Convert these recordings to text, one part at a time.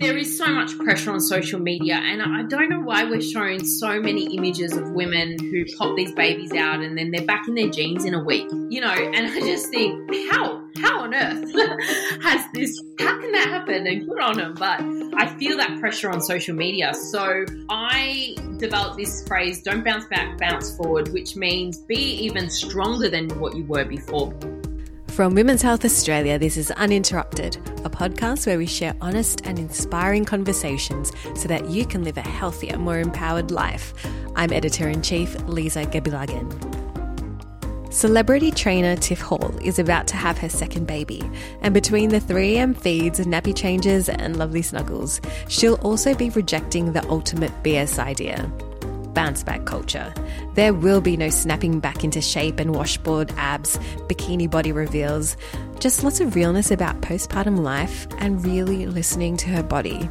there is so much pressure on social media, and I don't know why we're showing so many images of women who pop these babies out and then they're back in their jeans in a week, you know. And I just think, how, how on earth has this, how can that happen? And good on them. But I feel that pressure on social media. So I developed this phrase, don't bounce back, bounce forward, which means be even stronger than what you were before. From Women's Health Australia, this is Uninterrupted, a podcast where we share honest and inspiring conversations so that you can live a healthier, more empowered life. I'm editor in chief, Lisa Gebilagan. Celebrity trainer Tiff Hall is about to have her second baby, and between the 3am feeds, nappy changes, and lovely snuggles, she'll also be rejecting the ultimate BS idea bounce back culture. There will be no snapping back into shape and washboard abs, bikini body reveals, just lots of realness about postpartum life and really listening to her body.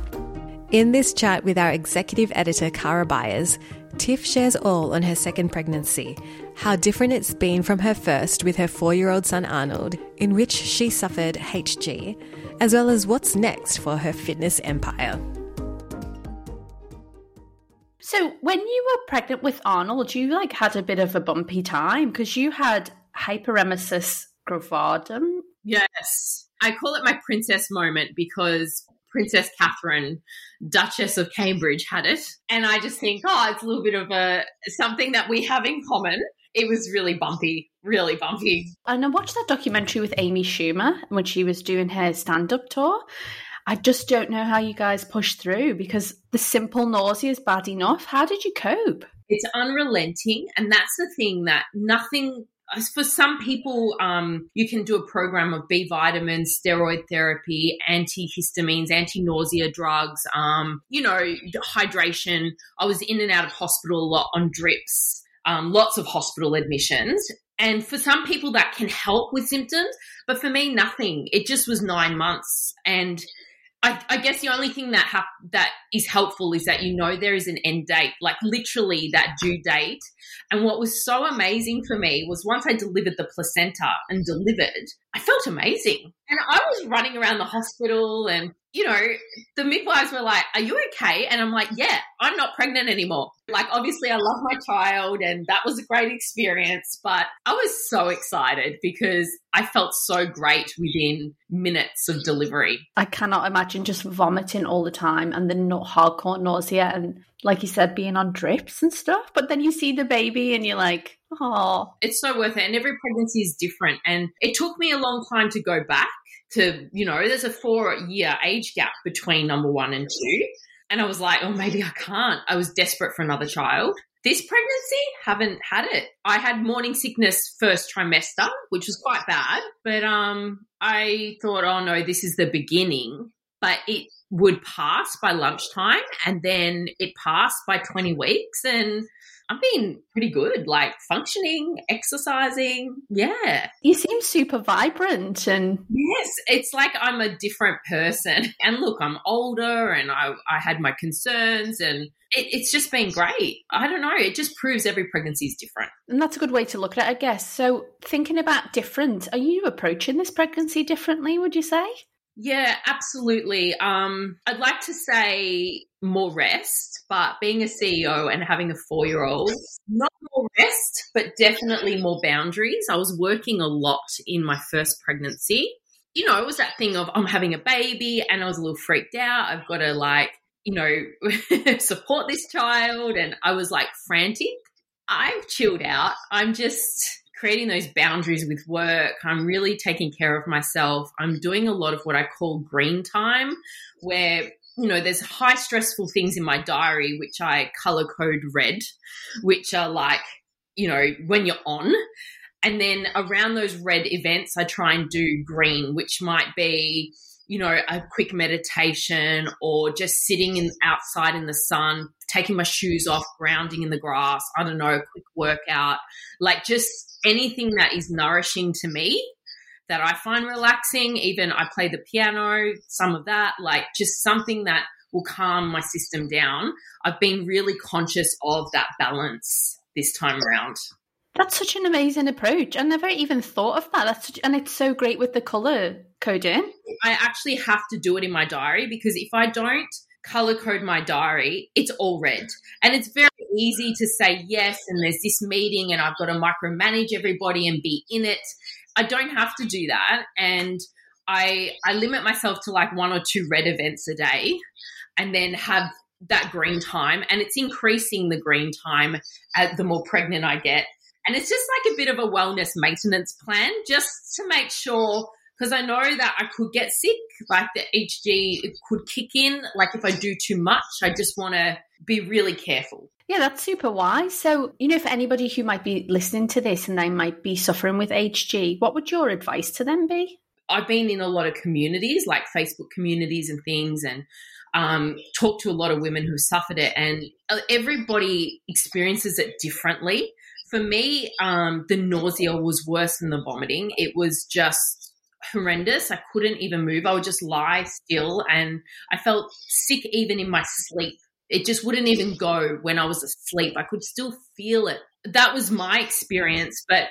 In this chat with our executive editor, Kara Byers, Tiff shares all on her second pregnancy, how different it's been from her first with her four year old son Arnold, in which she suffered HG, as well as what's next for her fitness empire. So when you were pregnant with Arnold, you like had a bit of a bumpy time because you had hyperemesis gravidarum. Yes. I call it my princess moment because Princess Catherine, Duchess of Cambridge, had it. And I just think, oh, it's a little bit of a something that we have in common. It was really bumpy, really bumpy. And I watched that documentary with Amy Schumer when she was doing her stand up tour. I just don't know how you guys push through because the simple nausea is bad enough. How did you cope? It's unrelenting. And that's the thing that nothing for some people, um, you can do a program of B vitamins, steroid therapy, antihistamines, anti nausea drugs, um, you know, hydration. I was in and out of hospital a lot on drips, um, lots of hospital admissions. And for some people, that can help with symptoms. But for me, nothing. It just was nine months. And I, I, guess the only thing that ha- that is helpful is that you know there is an end date, like literally that due date. And what was so amazing for me was once I delivered the placenta and delivered, I felt amazing. And I was running around the hospital and you know, the midwives were like, Are you okay? And I'm like, Yeah, I'm not pregnant anymore. Like, obviously, I love my child and that was a great experience, but I was so excited because I felt so great within minutes of delivery. I cannot imagine just vomiting all the time and then not hardcore nausea and, like you said, being on drips and stuff. But then you see the baby and you're like, Oh, it's so worth it. And every pregnancy is different. And it took me a long time to go back to, you know, there's a four year age gap between number one and two. And I was like, oh, maybe I can't. I was desperate for another child. This pregnancy, haven't had it. I had morning sickness first trimester, which was quite bad. But um, I thought, oh no, this is the beginning. But it would pass by lunchtime and then it passed by 20 weeks. And I've been pretty good, like functioning, exercising. Yeah. You seem super vibrant and Yes, it's like I'm a different person. And look, I'm older and I, I had my concerns and it, it's just been great. I don't know. It just proves every pregnancy is different. And that's a good way to look at it, I guess. So, thinking about different, are you approaching this pregnancy differently, would you say? Yeah, absolutely. Um, I'd like to say more rest, but being a CEO and having a four year old, not more rest, but definitely more boundaries. I was working a lot in my first pregnancy. You know, it was that thing of I'm having a baby and I was a little freaked out. I've got to like, you know, support this child. And I was like frantic. I've chilled out. I'm just creating those boundaries with work. I'm really taking care of myself. I'm doing a lot of what I call green time, where you know, there's high stressful things in my diary, which I color code red, which are like, you know, when you're on. And then around those red events, I try and do green, which might be, you know, a quick meditation or just sitting in outside in the sun, taking my shoes off, grounding in the grass. I don't know, quick workout, like just anything that is nourishing to me that I find relaxing. Even I play the piano, some of that, like just something that will calm my system down. I've been really conscious of that balance this time around. That's such an amazing approach. I never even thought of that. That's such, and it's so great with the color coding. I actually have to do it in my diary because if I don't color code my diary, it's all red. And it's very easy to say yes, and there's this meeting, and I've got to micromanage everybody and be in it. I don't have to do that. And I, I limit myself to like one or two red events a day and then have that green time. And it's increasing the green time as the more pregnant I get. And it's just like a bit of a wellness maintenance plan just to make sure because I know that I could get sick, like the HG could kick in. Like if I do too much, I just want to be really careful. Yeah, that's super wise. So, you know, for anybody who might be listening to this and they might be suffering with HG, what would your advice to them be? I've been in a lot of communities, like Facebook communities and things, and um, talked to a lot of women who suffered it, and everybody experiences it differently. For me, um, the nausea was worse than the vomiting. It was just horrendous. I couldn't even move. I would just lie still and I felt sick even in my sleep. It just wouldn't even go when I was asleep. I could still feel it. That was my experience. But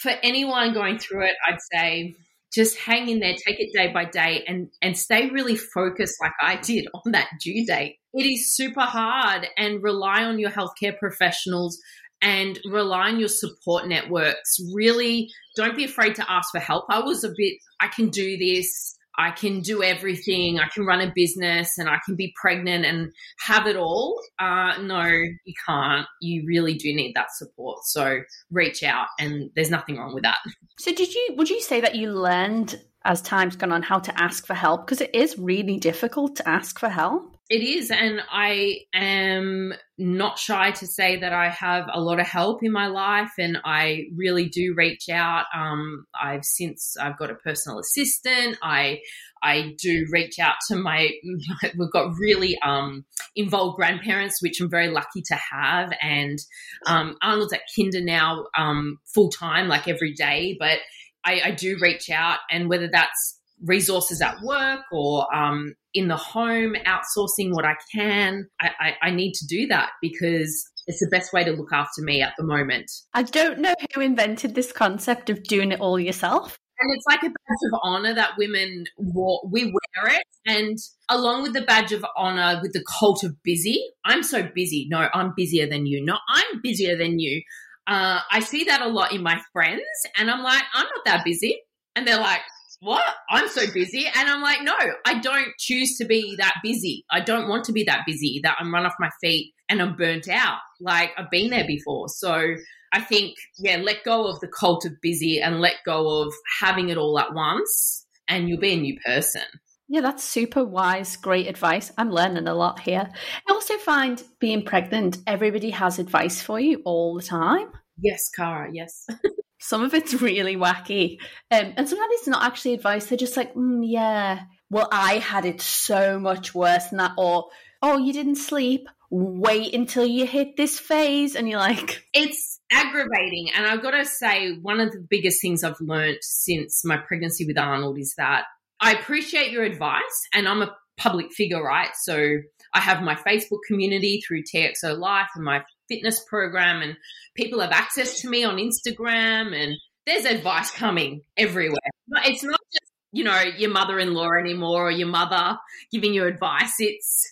for anyone going through it, I'd say just hang in there, take it day by day, and, and stay really focused like I did on that due date. It is super hard and rely on your healthcare professionals and rely on your support networks. Really don't be afraid to ask for help. I was a bit, I can do this. I can do everything. I can run a business and I can be pregnant and have it all. Uh, no, you can't. You really do need that support. So reach out, and there's nothing wrong with that. So, did you? Would you say that you learned as time's gone on how to ask for help? Because it is really difficult to ask for help. It is, and I am not shy to say that I have a lot of help in my life, and I really do reach out. Um, I've since I've got a personal assistant. I I do reach out to my. We've got really um, involved grandparents, which I'm very lucky to have, and um, Arnold's at Kinder now um, full time, like every day, but. I, I do reach out, and whether that's resources at work or um, in the home, outsourcing what I can. I, I, I, need to do that because it's the best way to look after me at the moment. I don't know who invented this concept of doing it all yourself. And it's like a badge of honor that women we wear it. And along with the badge of honor, with the cult of busy, I'm so busy. No, I'm busier than you. No, I'm busier than you. Uh, I see that a lot in my friends, and I'm like, I'm not that busy. And they're like, what? I'm so busy. And I'm like, no, I don't choose to be that busy. I don't want to be that busy that I'm run off my feet and I'm burnt out. Like I've been there before. So I think, yeah, let go of the cult of busy and let go of having it all at once and you'll be a new person. Yeah, that's super wise. Great advice. I'm learning a lot here. I also find being pregnant, everybody has advice for you all the time. Yes, Kara, yes. Some of it's really wacky. Um, and sometimes it's not actually advice. They're just like, mm, yeah, well, I had it so much worse than that. Or, oh, you didn't sleep. Wait until you hit this phase. And you're like, it's aggravating. And I've got to say, one of the biggest things I've learned since my pregnancy with Arnold is that I appreciate your advice. And I'm a public figure, right? So I have my Facebook community through TIFXO Life and my fitness program and people have access to me on Instagram and there's advice coming everywhere. But it's not just, you know, your mother in law anymore or your mother giving you advice. It's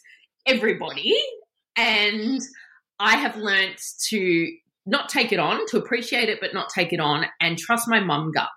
everybody. And I have learnt to not take it on, to appreciate it, but not take it on and trust my mum gut.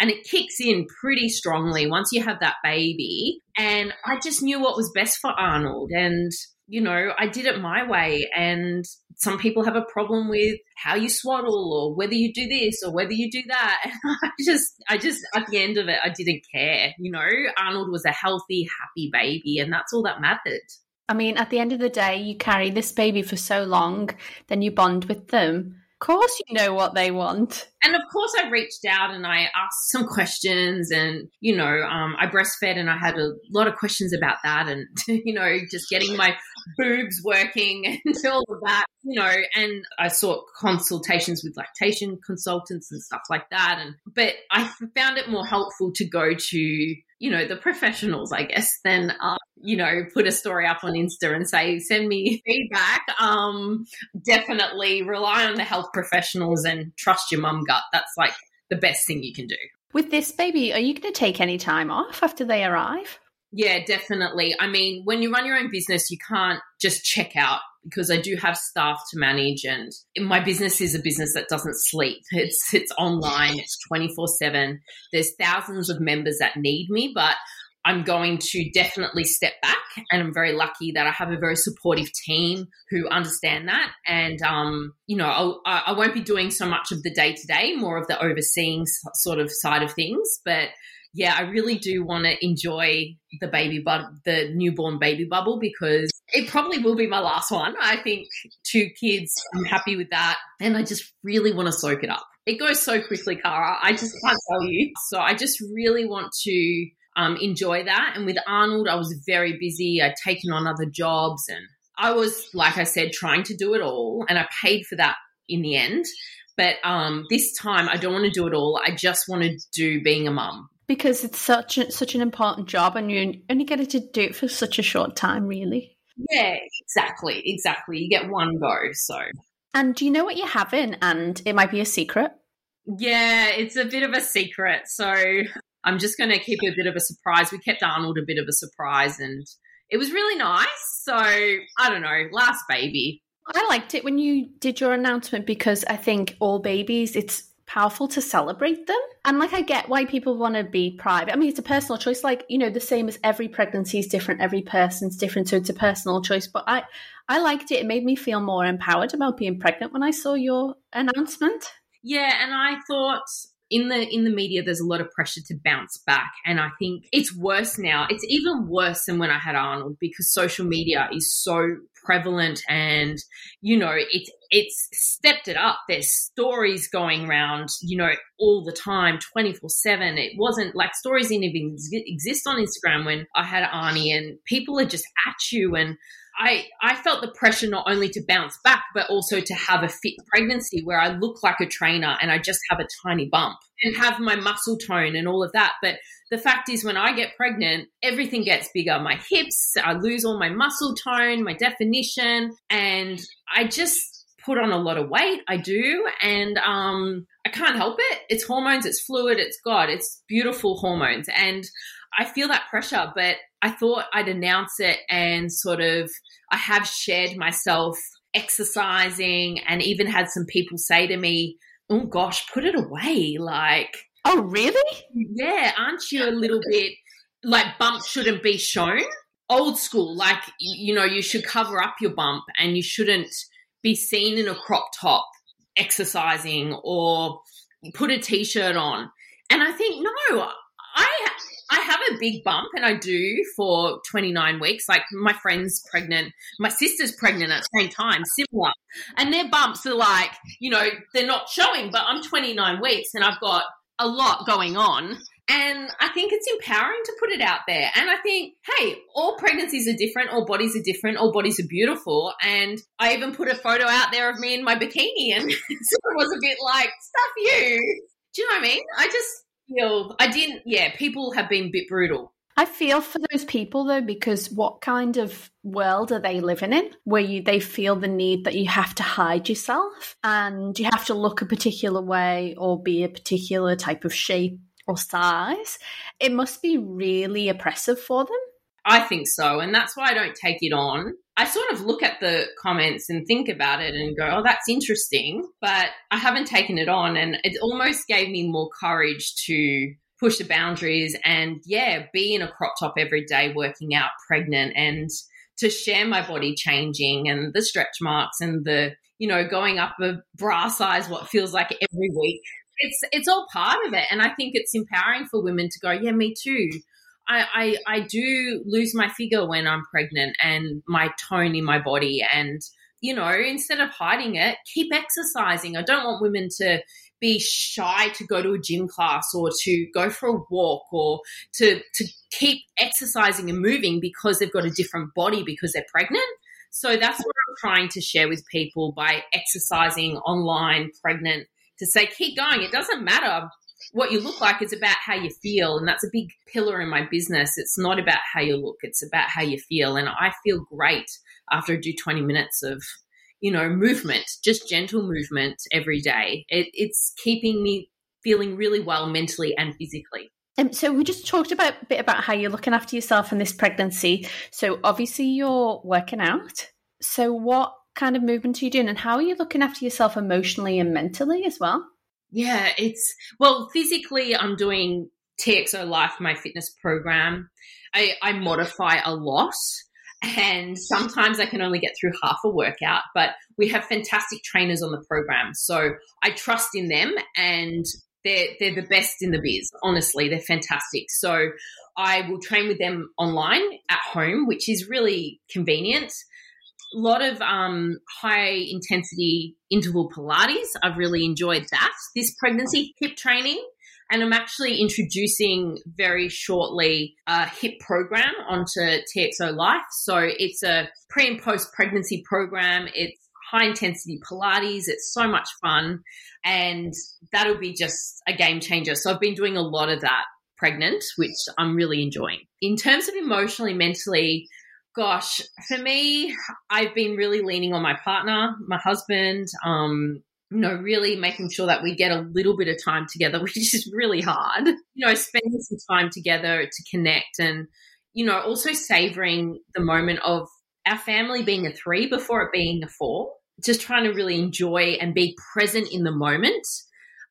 And it kicks in pretty strongly once you have that baby. And I just knew what was best for Arnold. And you know, I did it my way. And some people have a problem with how you swaddle or whether you do this or whether you do that. I just, I just, at the end of it, I didn't care. You know, Arnold was a healthy, happy baby, and that's all that mattered. I mean, at the end of the day, you carry this baby for so long, then you bond with them course you know what they want. And of course I reached out and I asked some questions and, you know, um, I breastfed and I had a lot of questions about that and, you know, just getting my boobs working and all of that, you know, and I sought consultations with lactation consultants and stuff like that. And, but I found it more helpful to go to, you know, the professionals, I guess, then, uh, you know, put a story up on Insta and say, send me feedback. Um, definitely rely on the health professionals and trust your mum gut. That's like the best thing you can do. With this baby, are you going to take any time off after they arrive? Yeah, definitely. I mean, when you run your own business, you can't just check out because I do have staff to manage and my business is a business that doesn't sleep. It's it's online, it's 24/7. There's thousands of members that need me, but I'm going to definitely step back and I'm very lucky that I have a very supportive team who understand that and um, you know I'll, I won't be doing so much of the day to day more of the overseeing sort of side of things but yeah, I really do want to enjoy the baby but the newborn baby bubble because it probably will be my last one. I think two kids, I'm happy with that. And I just really want to soak it up. It goes so quickly, Kara. I just can't tell you. So I just really want to um, enjoy that. And with Arnold, I was very busy. I'd taken on other jobs and I was, like I said, trying to do it all. And I paid for that in the end. But um, this time, I don't want to do it all. I just want to do being a mum because it's such a, such an important job, and you only get to do it for such a short time, really. Yeah, exactly, exactly. You get one go, so. And do you know what you're having? And it might be a secret. Yeah, it's a bit of a secret. So I'm just going to keep it a bit of a surprise. We kept Arnold a bit of a surprise, and it was really nice. So I don't know, last baby. I liked it when you did your announcement because I think all babies, it's powerful to celebrate them. And like I get why people want to be private. I mean, it's a personal choice. Like, you know, the same as every pregnancy is different, every person's different, so it's a personal choice. But I I liked it. It made me feel more empowered about being pregnant when I saw your announcement. Yeah, and I thought in the in the media there's a lot of pressure to bounce back. And i think it's worse now. It's even worse than when i had arnold because social media is so prevalent and you know it's it's stepped it up. There's stories going around you know all the time 24 7 it wasn't like stories didn't even exist on instagram when i had arnie and people are just at you and I, I felt the pressure not only to bounce back, but also to have a fit pregnancy where I look like a trainer and I just have a tiny bump and have my muscle tone and all of that. But the fact is, when I get pregnant, everything gets bigger. My hips, I lose all my muscle tone, my definition, and I just put on a lot of weight. I do. And um, I can't help it. It's hormones, it's fluid, it's God, it's beautiful hormones. And I feel that pressure, but I thought I'd announce it and sort of, I have shared myself exercising and even had some people say to me, oh gosh, put it away. Like, oh, really? Yeah. Aren't you a little bit like bump shouldn't be shown? Old school, like, you know, you should cover up your bump and you shouldn't be seen in a crop top exercising or put a t shirt on. And I think, no, I I have a big bump, and I do for 29 weeks. Like my friend's pregnant, my sister's pregnant at the same time, similar. And their bumps are like, you know, they're not showing, but I'm 29 weeks and I've got a lot going on. And I think it's empowering to put it out there. And I think, hey, all pregnancies are different, all bodies are different, all bodies are beautiful. And I even put a photo out there of me in my bikini, and it was a bit like, stuff you. Do you know what I mean? I just feel I didn't. Yeah, people have been a bit brutal. I feel for those people though, because what kind of world are they living in where you they feel the need that you have to hide yourself and you have to look a particular way or be a particular type of shape or size? It must be really oppressive for them. I think so. And that's why I don't take it on. I sort of look at the comments and think about it and go, oh, that's interesting. But I haven't taken it on. And it almost gave me more courage to push the boundaries and, yeah, be in a crop top every day, working out, pregnant, and to share my body changing and the stretch marks and the, you know, going up a bra size, what feels like every week. It's, it's all part of it. And I think it's empowering for women to go, yeah, me too. I, I, I do lose my figure when I'm pregnant and my tone in my body. And, you know, instead of hiding it, keep exercising. I don't want women to be shy to go to a gym class or to go for a walk or to, to keep exercising and moving because they've got a different body because they're pregnant. So that's what I'm trying to share with people by exercising online, pregnant, to say, keep going. It doesn't matter what you look like it's about how you feel. And that's a big pillar in my business. It's not about how you look, it's about how you feel. And I feel great after I do 20 minutes of, you know, movement, just gentle movement every day. It, it's keeping me feeling really well mentally and physically. Um, so we just talked about a bit about how you're looking after yourself in this pregnancy. So obviously you're working out. So what kind of movement are you doing, and how are you looking after yourself emotionally and mentally as well? Yeah, it's well, physically, I'm doing TIFXO Life, my fitness program. I, I modify a lot and sometimes I can only get through half a workout, but we have fantastic trainers on the program. So I trust in them and they're, they're the best in the biz. Honestly, they're fantastic. So I will train with them online at home, which is really convenient. A lot of um, high intensity interval Pilates. I've really enjoyed that. This pregnancy hip training and I'm actually introducing very shortly a HIP program onto TIFXO Life. So it's a pre and post pregnancy program. It's high intensity Pilates. It's so much fun. And that'll be just a game changer. So I've been doing a lot of that pregnant, which I'm really enjoying. In terms of emotionally, mentally, gosh, for me, I've been really leaning on my partner, my husband. Um, you know, really making sure that we get a little bit of time together, which is really hard. You know, spending some time together to connect and, you know, also savoring the moment of our family being a three before it being a four. Just trying to really enjoy and be present in the moment.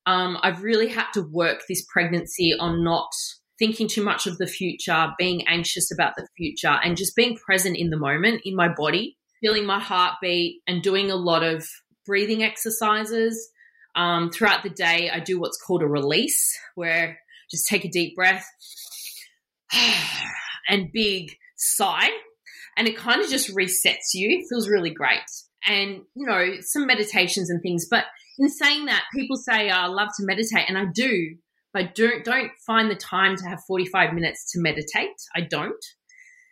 Um, I've really had to work this pregnancy on not thinking too much of the future, being anxious about the future, and just being present in the moment in my body, feeling my heartbeat, and doing a lot of breathing exercises. Um, throughout the day, I do what's called a release, where just take a deep breath and big sigh, and it kind of just resets you. It feels really great. And, you know, some meditations and things. But in saying that, people say, oh, I love to meditate, and I do, but don't, don't find the time to have 45 minutes to meditate. I don't.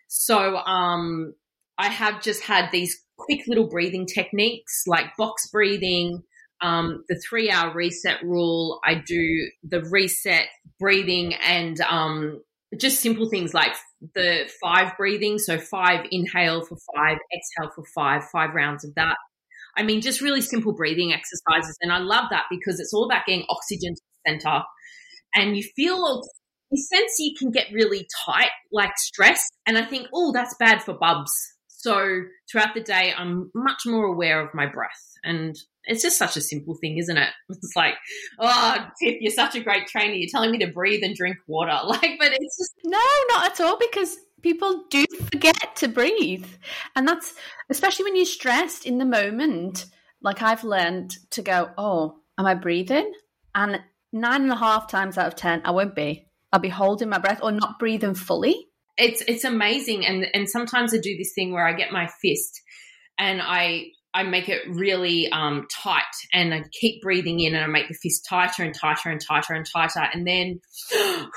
So, um, I have just had these quick little breathing techniques like box breathing, um, the three hour reset rule. I do the reset breathing and um, just simple things like the five breathing. So, five inhale for five, exhale for five, five rounds of that. I mean, just really simple breathing exercises. And I love that because it's all about getting oxygen to the center. And you feel, you sense you can get really tight, like stress. And I think, oh, that's bad for bubs. So throughout the day, I'm much more aware of my breath. And it's just such a simple thing, isn't it? It's like, oh, Tiff, you're such a great trainer. You're telling me to breathe and drink water. Like, but it's just. No, not at all, because people do forget to breathe. And that's, especially when you're stressed in the moment. Like, I've learned to go, oh, am I breathing? And nine and a half times out of 10, I won't be. I'll be holding my breath or not breathing fully it's it's amazing and and sometimes I do this thing where I get my fist and I I make it really um, tight and I keep breathing in and I make the fist tighter and tighter and tighter and tighter and then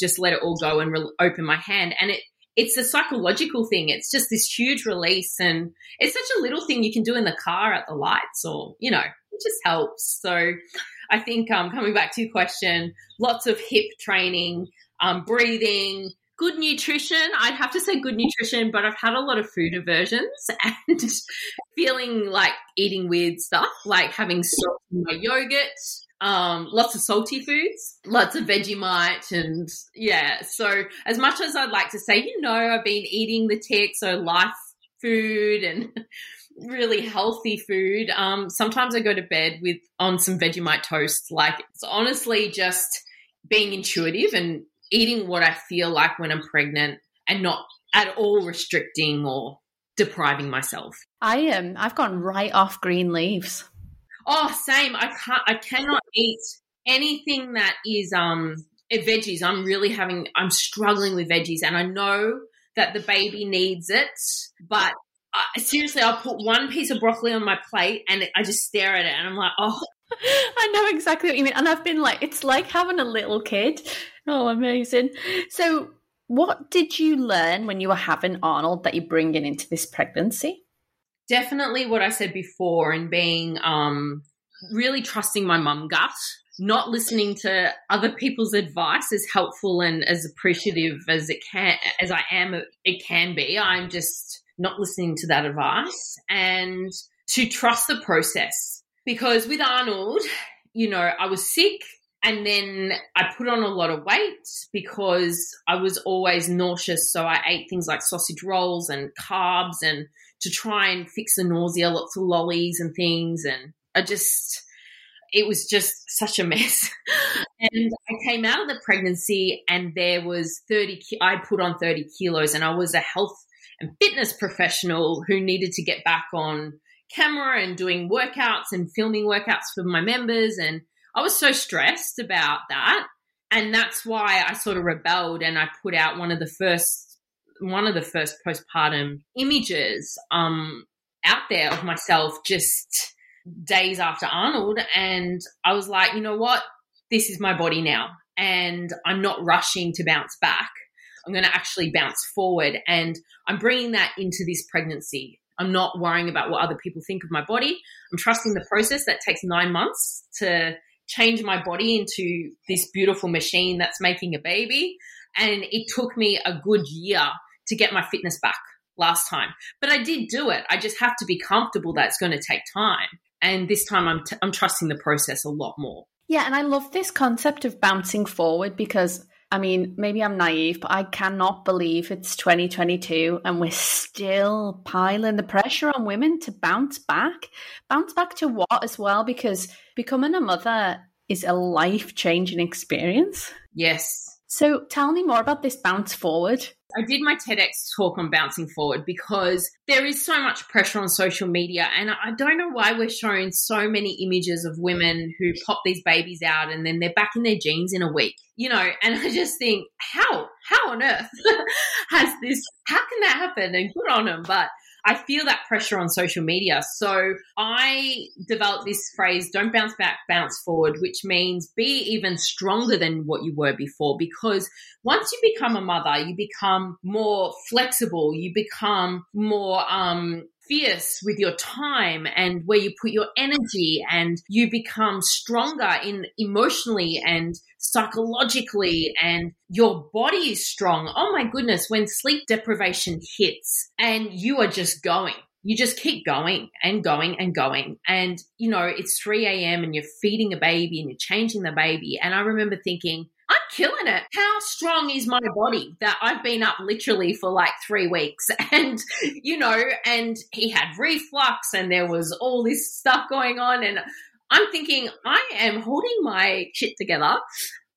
just let it all go and re- open my hand and it it's a psychological thing. It's just this huge release and it's such a little thing you can do in the car at the lights or you know it just helps. So I think um, coming back to your question, lots of hip training, um, breathing, good nutrition. I'd have to say good nutrition, but I've had a lot of food aversions and feeling like eating weird stuff, like having salt in my yogurt, um, lots of salty foods, lots of Vegemite, and yeah. So as much as I'd like to say, you know, I've been eating the TIFXO life food and really healthy food. Um, sometimes I go to bed with on some Vegemite toast. Like it's honestly just being intuitive and eating what I feel like when I'm pregnant and not at all restricting or depriving myself. I am. Um, I've gone right off green leaves. Oh, same. I can't. I cannot eat anything that is um veggies. I'm really having. I'm struggling with veggies, and I know that the baby needs it, but. Uh, seriously, I'll put one piece of broccoli on my plate and I just stare at it and I'm like, oh, I know exactly what you mean. And I've been like, it's like having a little kid. Oh, amazing. So, what did you learn when you were having Arnold that you're bringing into this pregnancy? Definitely what I said before and being um, really trusting my mum gut. not listening to other people's advice as helpful and as appreciative as it can as I am it can be. I'm just not listening to that advice and to trust the process. Because with Arnold, you know, I was sick and then I put on a lot of weight because I was always nauseous. So I ate things like sausage rolls and carbs and to try and fix the nausea, lots of lollies and things. And I just, it was just such a mess. and I came out of the pregnancy and there was 30, I put on 30 kilos and I was a health and fitness professional who needed to get back on camera and doing workouts and filming workouts for my members. And I was so stressed about that. And that's why I sort of rebelled and I put out one of the first, one of the first postpartum images, um, out there of myself just days after Arnold. And I was like, you know what? This is my body now. And I'm not rushing to bounce back. I'm going to actually bounce forward. And I'm bringing that into this pregnancy. I'm not worrying about what other people think of my body. I'm trusting the process that takes nine months to change my body into this beautiful machine that's making a baby. And it took me a good year to get my fitness back last time. But I did do it. I just have to be comfortable that it's going to take time. And this time I'm, t- I'm trusting the process a lot more. Yeah, and I love this concept of bouncing forward because I mean, maybe I'm naive, but I cannot believe it's 2022 and we're still piling the pressure on women to bounce back. Bounce back to what as well? Because becoming a mother is a life changing experience. Yes. So tell me more about this bounce forward. I did my TEDx talk on bouncing forward because there is so much pressure on social media. And I don't know why we're showing so many images of women who pop these babies out and then they're back in their jeans in a week, you know. And I just think, how, how on earth has this, how can that happen? And good on them. But I feel that pressure on social media. So I developed this phrase, don't bounce back, bounce forward, which means be even stronger than what you were before. Because once you become a mother, you become more flexible, you become more, um, fierce with your time and where you put your energy and you become stronger in emotionally and psychologically and your body is strong. Oh my goodness, when sleep deprivation hits and you are just going, you just keep going and going and going. And, you know, it's 3 a.m. and you're feeding a baby and you're changing the baby. And I remember thinking, I'm killing it. How strong is my body that I've been up literally for like three weeks? And, you know, and he had reflux and there was all this stuff going on. And I'm thinking, I am holding my shit together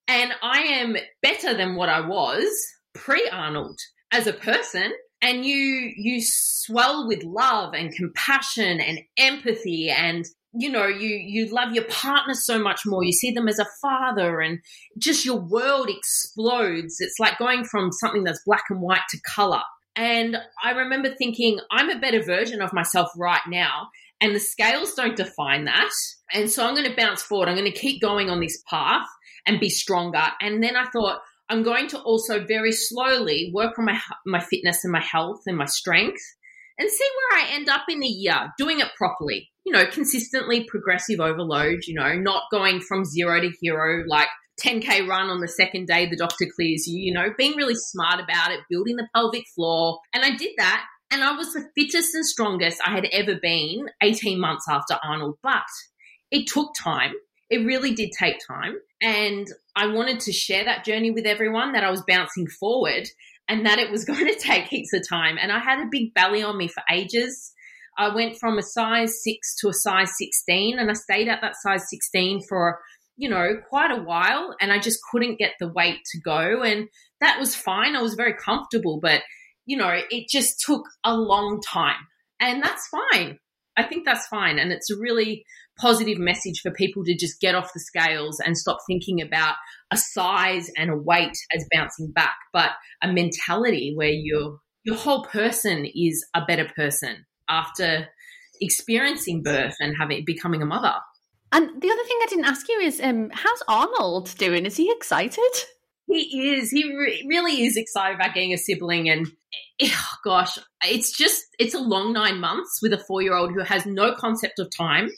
and I am better than what I was pre Arnold as a person. And you, you swell with love and compassion and empathy and you know you you love your partner so much more you see them as a father and just your world explodes it's like going from something that's black and white to color and i remember thinking i'm a better version of myself right now and the scales don't define that. And so I'm going to bounce forward. I'm going to keep going on this path and be stronger. And then I thought, I'm going to also very slowly work on my my fitness and my health and my strength and see where I end up in a year doing it properly. You know, consistently progressive overload, you know, not going from zero to hero like 10k run on the second day the doctor clears you, you know, being really smart about it, building the pelvic floor. And I did that and I was the fittest and strongest I had ever been 18 months after Arnold. But it took time. It really did take time. And I wanted to share that journey with everyone that I was bouncing forward and that it was going to take heaps of time. And I had a big belly on me for ages. I went from a size six to a size 16, and I stayed at that size 16 for, you know, quite a while. And I just couldn't get the weight to go. And that was fine. I was very comfortable, but you know, it just took a long time. And that's fine. I think that's fine. And it's a really positive message for people to just get off the scales and stop thinking about a size and a weight as bouncing back, but a mentality where your your whole person is a better person after experiencing birth and having becoming a mother. And the other thing I didn't ask you is, um, how's Arnold doing? Is he excited? He is. He re- really is excited about getting a sibling. And oh, gosh, it's just, it's a long nine months with a four year old who has no concept of time,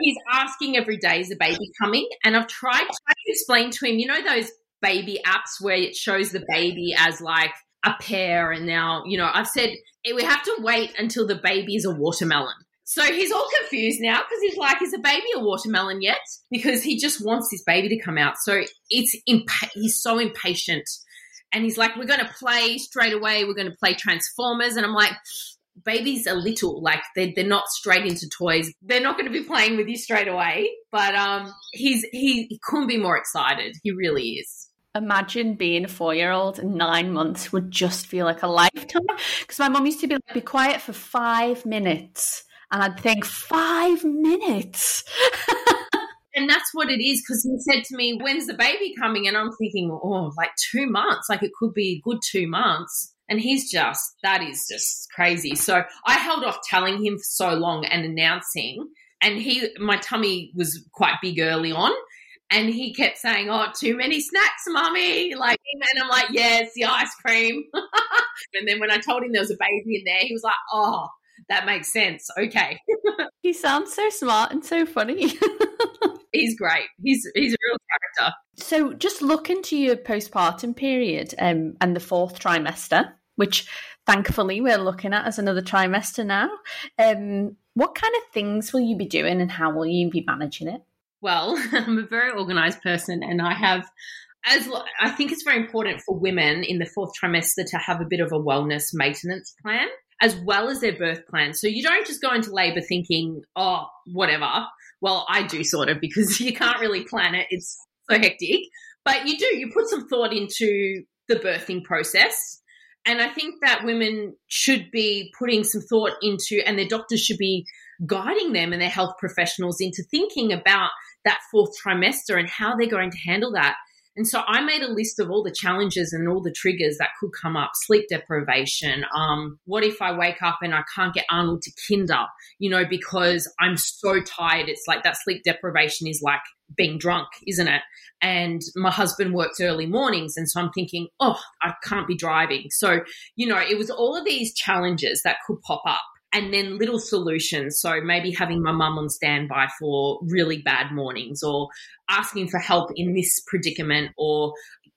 he's asking every day, is the baby coming? And I've tried, tried to explain to him, you know, those baby apps where it shows the baby as like a pear. And now, you know, I've said we have to wait until the baby is a watermelon. So he's all confused now because he's like, is a baby a watermelon yet? Because he just wants his baby to come out. So it's impa- he's so impatient. And he's like, we're going to play straight away. We're going to play Transformers. And I'm like, babies are little, like they're, they're not straight into toys. They're not going to be playing with you straight away. But um, he's he, he couldn't be more excited. He really is imagine being a four year old nine months would just feel like a lifetime. Because my mum used to be like, be quiet for five minutes. And I'd think, five minutes. and that's what it is because he said to me, When's the baby coming? And I'm thinking, Oh, like two months. Like it could be a good two months. And he's just, that is just crazy. So I held off telling him for so long and announcing. And he, my tummy was quite big early on. And he kept saying, Oh, too many snacks, mummy. Like, and I'm like, Yes, the ice cream. and then when I told him there was a baby in there, he was like, Oh, that makes sense. Okay. he sounds so smart and so funny. he's great. He's he's a real character. So just look into your postpartum period um, and the fourth trimester, which thankfully we're looking at as another trimester now. Um, what kind of things will you be doing and how will you be managing it? Well, I'm a very organized person and I have as I think it's very important for women in the fourth trimester to have a bit of a wellness maintenance plan as well as their birth plan. So you don't just go into labor thinking, oh, whatever. Well, I do sort of because you can't really plan it. It's so hectic. But you do, you put some thought into the birthing process. And I think that women should be putting some thought into, and their doctors should be guiding them and their health professionals into thinking about that fourth trimester and how they're going to handle that. And so I made a list of all the challenges and all the triggers that could come up sleep deprivation. Um, what if I wake up and I can't get Arnold to kinder, you know, because I'm so tired? It's like that sleep deprivation is like being drunk, isn't it? And my husband works early mornings. And so I'm thinking, oh, I can't be driving. So, you know, it was all of these challenges that could pop up and then little solutions. So maybe having my mum on standby for really bad mornings or asking for help in this predicament or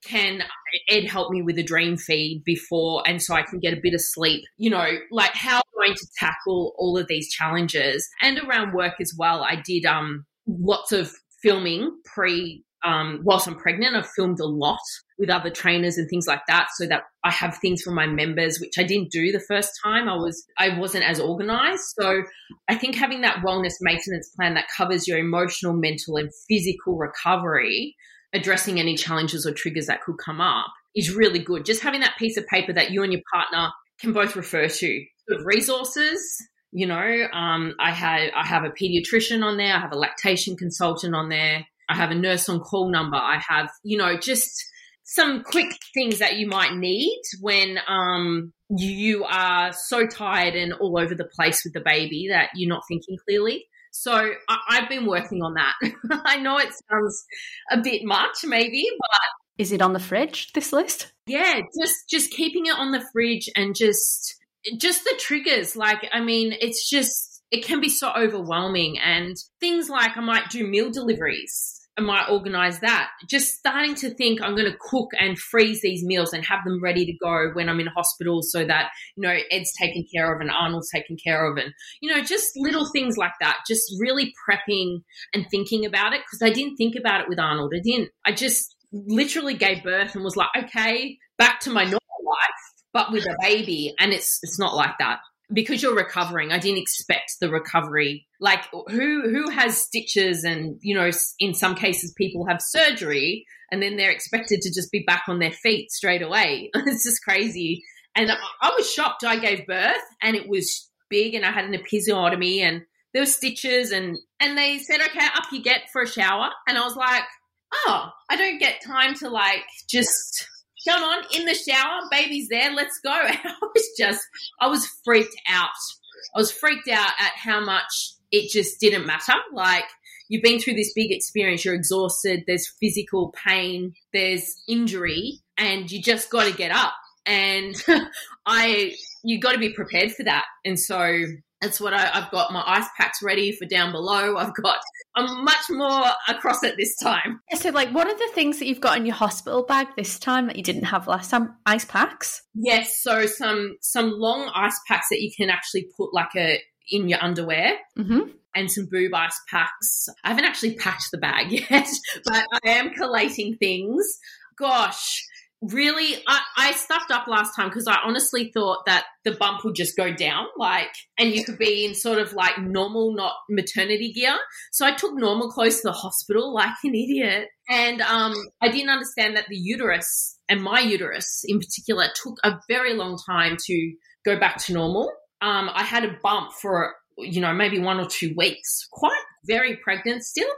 can Ed help me with a dream feed before and so I can get a bit of sleep? You know, like how am I going to tackle all of these challenges? And around work as well, I did um lots of filming pre um, whilst I'm pregnant, I've filmed a lot with other trainers and things like that, so that I have things for my members, which I didn't do the first time. I was I wasn't as organized, so I think having that wellness maintenance plan that covers your emotional, mental, and physical recovery, addressing any challenges or triggers that could come up, is really good. Just having that piece of paper that you and your partner can both refer to, of resources you know um, i had i have a pediatrician on there i have a lactation consultant on there I have a nurse on call number. I have, you know, just some quick things that you might need when um, you are so tired and all over the place with the baby that you're not thinking clearly. So I, have been working on that. I know it sounds a bit much, maybe, but is it on the fridge? This list? Yeah, just just keeping it on the fridge and just just the triggers. Like, I mean, it's just it can be so overwhelming, and things like I might do meal deliveries I might organize that. Just starting to think I'm going to cook and freeze these meals and have them ready to go when I'm in hospital so that, you know, Ed's taken care of and Arnold's taken care of. And, you know, just little things like that. Just really prepping and thinking about it because I didn't think about it with Arnold. I didn't. I just literally gave birth and was like, okay, back to my normal life, but with a baby. And it's, it's not like that because you're recovering, I didn't expect the recovery. Like who who has stitches and you know in some cases people have surgery and then they're expected to just be back on their feet straight away. it's just crazy. And I was shocked. I gave birth and it was big and I had an episiotomy and there were stitches and and they said okay up you get for a shower and I was like oh I don't get time to like just Come on, in the shower, baby's there, let's go. And I was just, I was freaked out. I was freaked out at how much it just didn't matter. Like, you've been through this big experience, you're exhausted, there's physical pain, there's injury, and you just got to get up. and I you got to be prepared for that. And so that's what I, I've got my ice packs ready for down below. I've got I'm much more across it this time. So, like, what are the things that you've got in your hospital bag this time that you didn't have last time? Ice packs. Yes, so some some long ice packs that you can actually put like a in your underwear. Mm-hmm. And some boob ice packs. I haven't actually packed the bag yet, but I am collating things. Gosh, really I, I stuffed up last time because I honestly thought that the bump would just go down like and you could be in sort of like normal not maternity gear. So I took normal clothes to the hospital like an idiot. And um, I didn't understand that the uterus and my uterus in particular took a very long time to go back to normal. Um, I had a bump for you know maybe one or two weeks. Quite very pregnant still.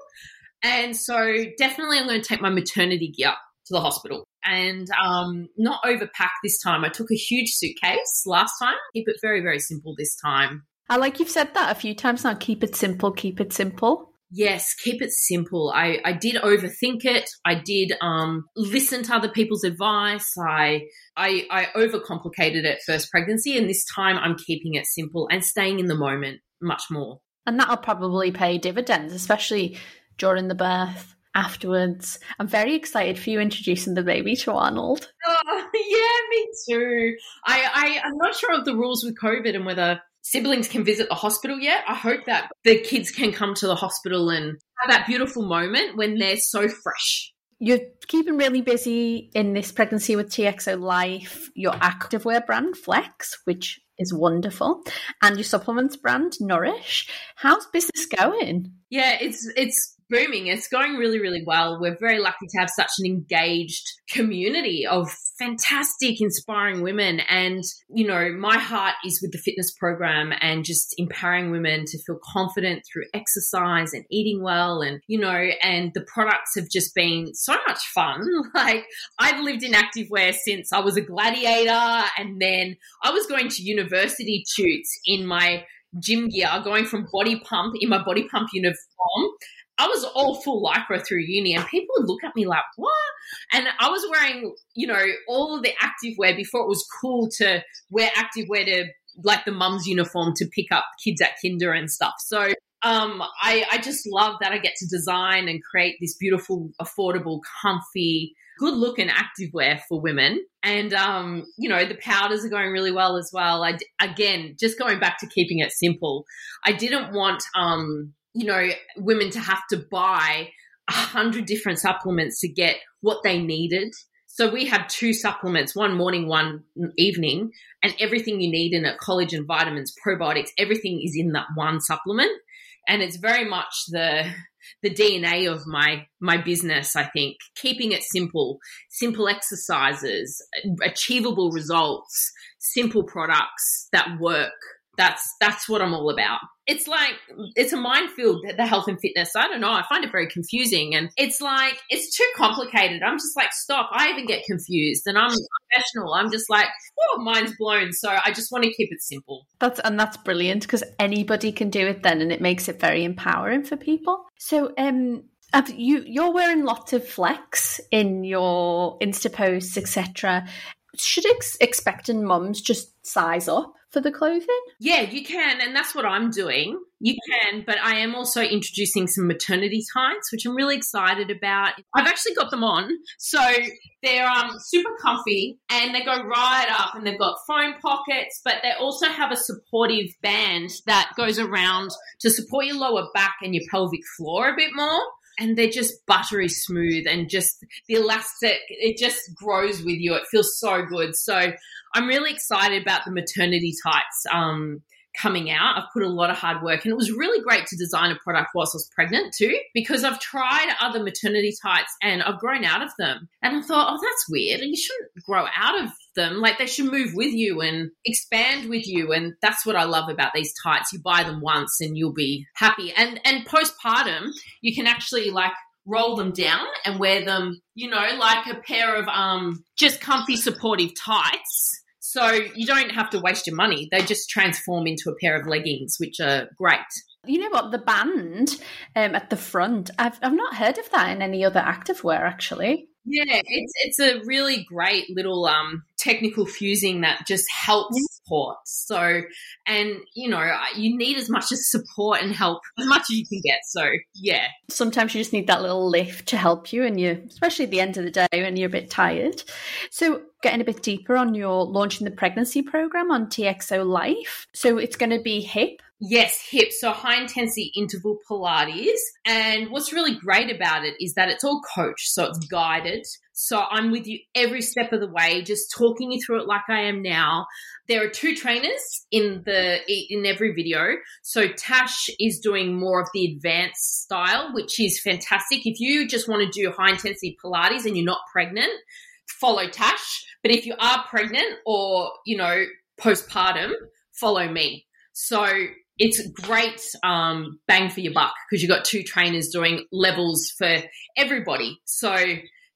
And so definitely I'm going to take my maternity gear to the hospital and um, not overpack this time. I took a huge suitcase last time. Keep it very, very simple this time. I like you've said that a few times now. Keep it simple, keep it simple. Yes, keep it simple. I, I did overthink it. I did um, listen to other people's advice. I, I I overcomplicated it first pregnancy, and this time I'm keeping it simple and staying in the moment much more. And that'll probably pay dividends, especially during the birth afterwards. I'm very excited for you introducing the baby to Arnold. Oh, yeah, me too. I, I, I'm not sure of the rules with COVID and whether siblings can visit the hospital yet. I hope that the kids can come to the hospital and have that beautiful moment when they're so fresh. You're keeping really busy in this pregnancy with TIFXO Life, your activewear brand Flex, which is wonderful, and your supplements brand Nourish. How's business going? Yeah, it's it's booming. It's going really, really well. We're very lucky to have such an engaged community of fantastic, inspiring women. And, you know, my heart is with the fitness program and just empowering women to feel confident through exercise and eating well. And, you know, and the products have just been so much fun. Like, I've lived in activewear since I was a gladiator. And then I was going to university shoots in my gym gear, going from body pump in my body pump uniform I was all full lycra through uni, and people would look at me like, "What?" And I was wearing, you know, all the active wear before it was cool to wear active wear to like the mum's uniform to pick up kids at kinder and stuff. So um, I, I just love that I get to design and create this beautiful, affordable, comfy, good looking activewear for women. And, um, you know, the powders are going really well as well. I, again, just going back to keeping it simple, I didn't want, um, you know, women to have to buy a hundred different supplements to get what they needed. So we have two supplements, one morning, one evening, and everything you need in it, collagen, vitamins, probiotics, everything is in that one supplement. And it's very much the the DNA of my my business, I think. Keeping it simple, simple exercises, achievable results, simple products that work that's that's what I'm all about. It's like it's a minefield the health and fitness. I don't know. I find it very confusing, and it's like it's too complicated. I'm just like, stop. I even get confused, and I'm professional. I'm just like, oh, mind's blown. So I just want to keep it simple. That's and that's brilliant because anybody can do it then, and it makes it very empowering for people. So, um, you you're wearing lots of flex in your Insta posts, etc. Should ex- expectant mums just size up for the clothing? Yeah, you can, and that's what I'm doing. You can, but I am also introducing some maternity tights, which I'm really excited about. I've actually got them on, so they're um, super comfy and they go right up, and they've got foam pockets, but they also have a supportive band that goes around to support your lower back and your pelvic floor a bit more and they're just buttery smooth and just the elastic it just grows with you. It feels so good. So i'm really excited about the maternity tights um, coming out. I've put a lot of hard work and it was really great to design a product whilst I was pregnant too, because I've tried other maternity tights and I've grown out of them. And I thought, oh, that's weird. And you shouldn't grow out of them. Like they should move with you and expand with you. And that's what I love about these tights. You buy them once and you'll be happy. And and postpartum, you can actually like roll them down and wear them, you know, like a pair of um just comfy supportive tights so you don't have to waste your money. They just transform into a pair of leggings, which are great. You know what? The band um, at the front, I've, I've not heard of that in any other activewear, actually. Yeah, it's it's a really great little um, technical fusing that just helps support. So, and you know, you need as much as support and help as much as you can get. So, yeah. Sometimes you just need that little lift to help you, and you, especially at the end of the day when you're a bit tired. So, getting a bit deeper on your launching the pregnancy program on TIFXO Life. So, it's going to be HIP. Yes, HIP, so high intensity interval Pilates. And what's really great about it is that it's all coached, so it's guided. So I'm with you every step of the way, just talking you through it like I am now. There are two trainers in the in every video. So Tash is doing more of the advanced style, which is fantastic. If you just want to do high intensity Pilates and you're not pregnant, follow Tash. But if you are pregnant or, you know, postpartum, follow me. So it's great um, bang for your buck because you've got two trainers doing levels for everybody. So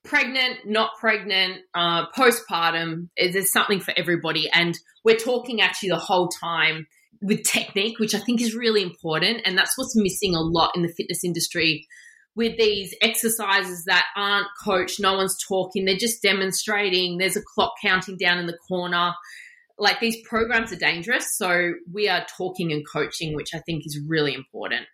pregnant, not pregnant, uh, postpartum, there's something for everybody. And we're talking actually the whole time with technique, which I think is really important. And that's what's missing a lot in the fitness industry with these exercises that aren't coached, no one's talking, they're just demonstrating, there's a clock counting down in the corner like these programs are dangerous. So we are talking and coaching, which I think is really important.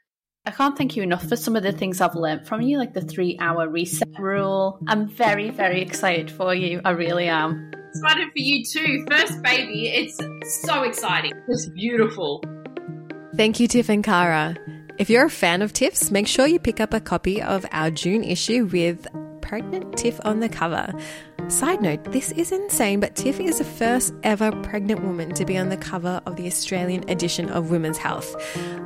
I can't thank you enough for some of the things I've learned from you, like the three hour reset rule. I'm very, very excited for you. I really am. Excited for you too. First baby, it's so exciting. It's beautiful. Thank you, Tiff and Kara. If you're a fan of Tiff's, make sure you pick up a copy of our June issue with pregnant Tiff on the cover. Side note, this is insane, but Tiff is the first ever pregnant woman to be on the cover of the Australian edition of Women's Health.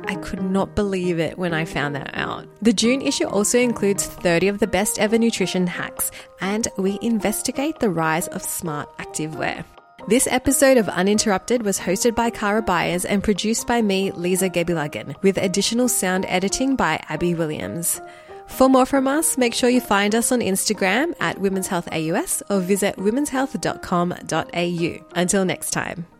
I could not believe it when I found that out. The June issue also includes 30 of the best ever nutrition hacks, and we investigate the rise of smart activewear. This episode of Uninterrupted was hosted by Kara Byers and produced by me, Lisa Gebilagan, with additional sound editing by Abby Williams. For more from us, make sure you find us on Instagram at Women's Health AUS or visit womenshealth.com.au. Until next time.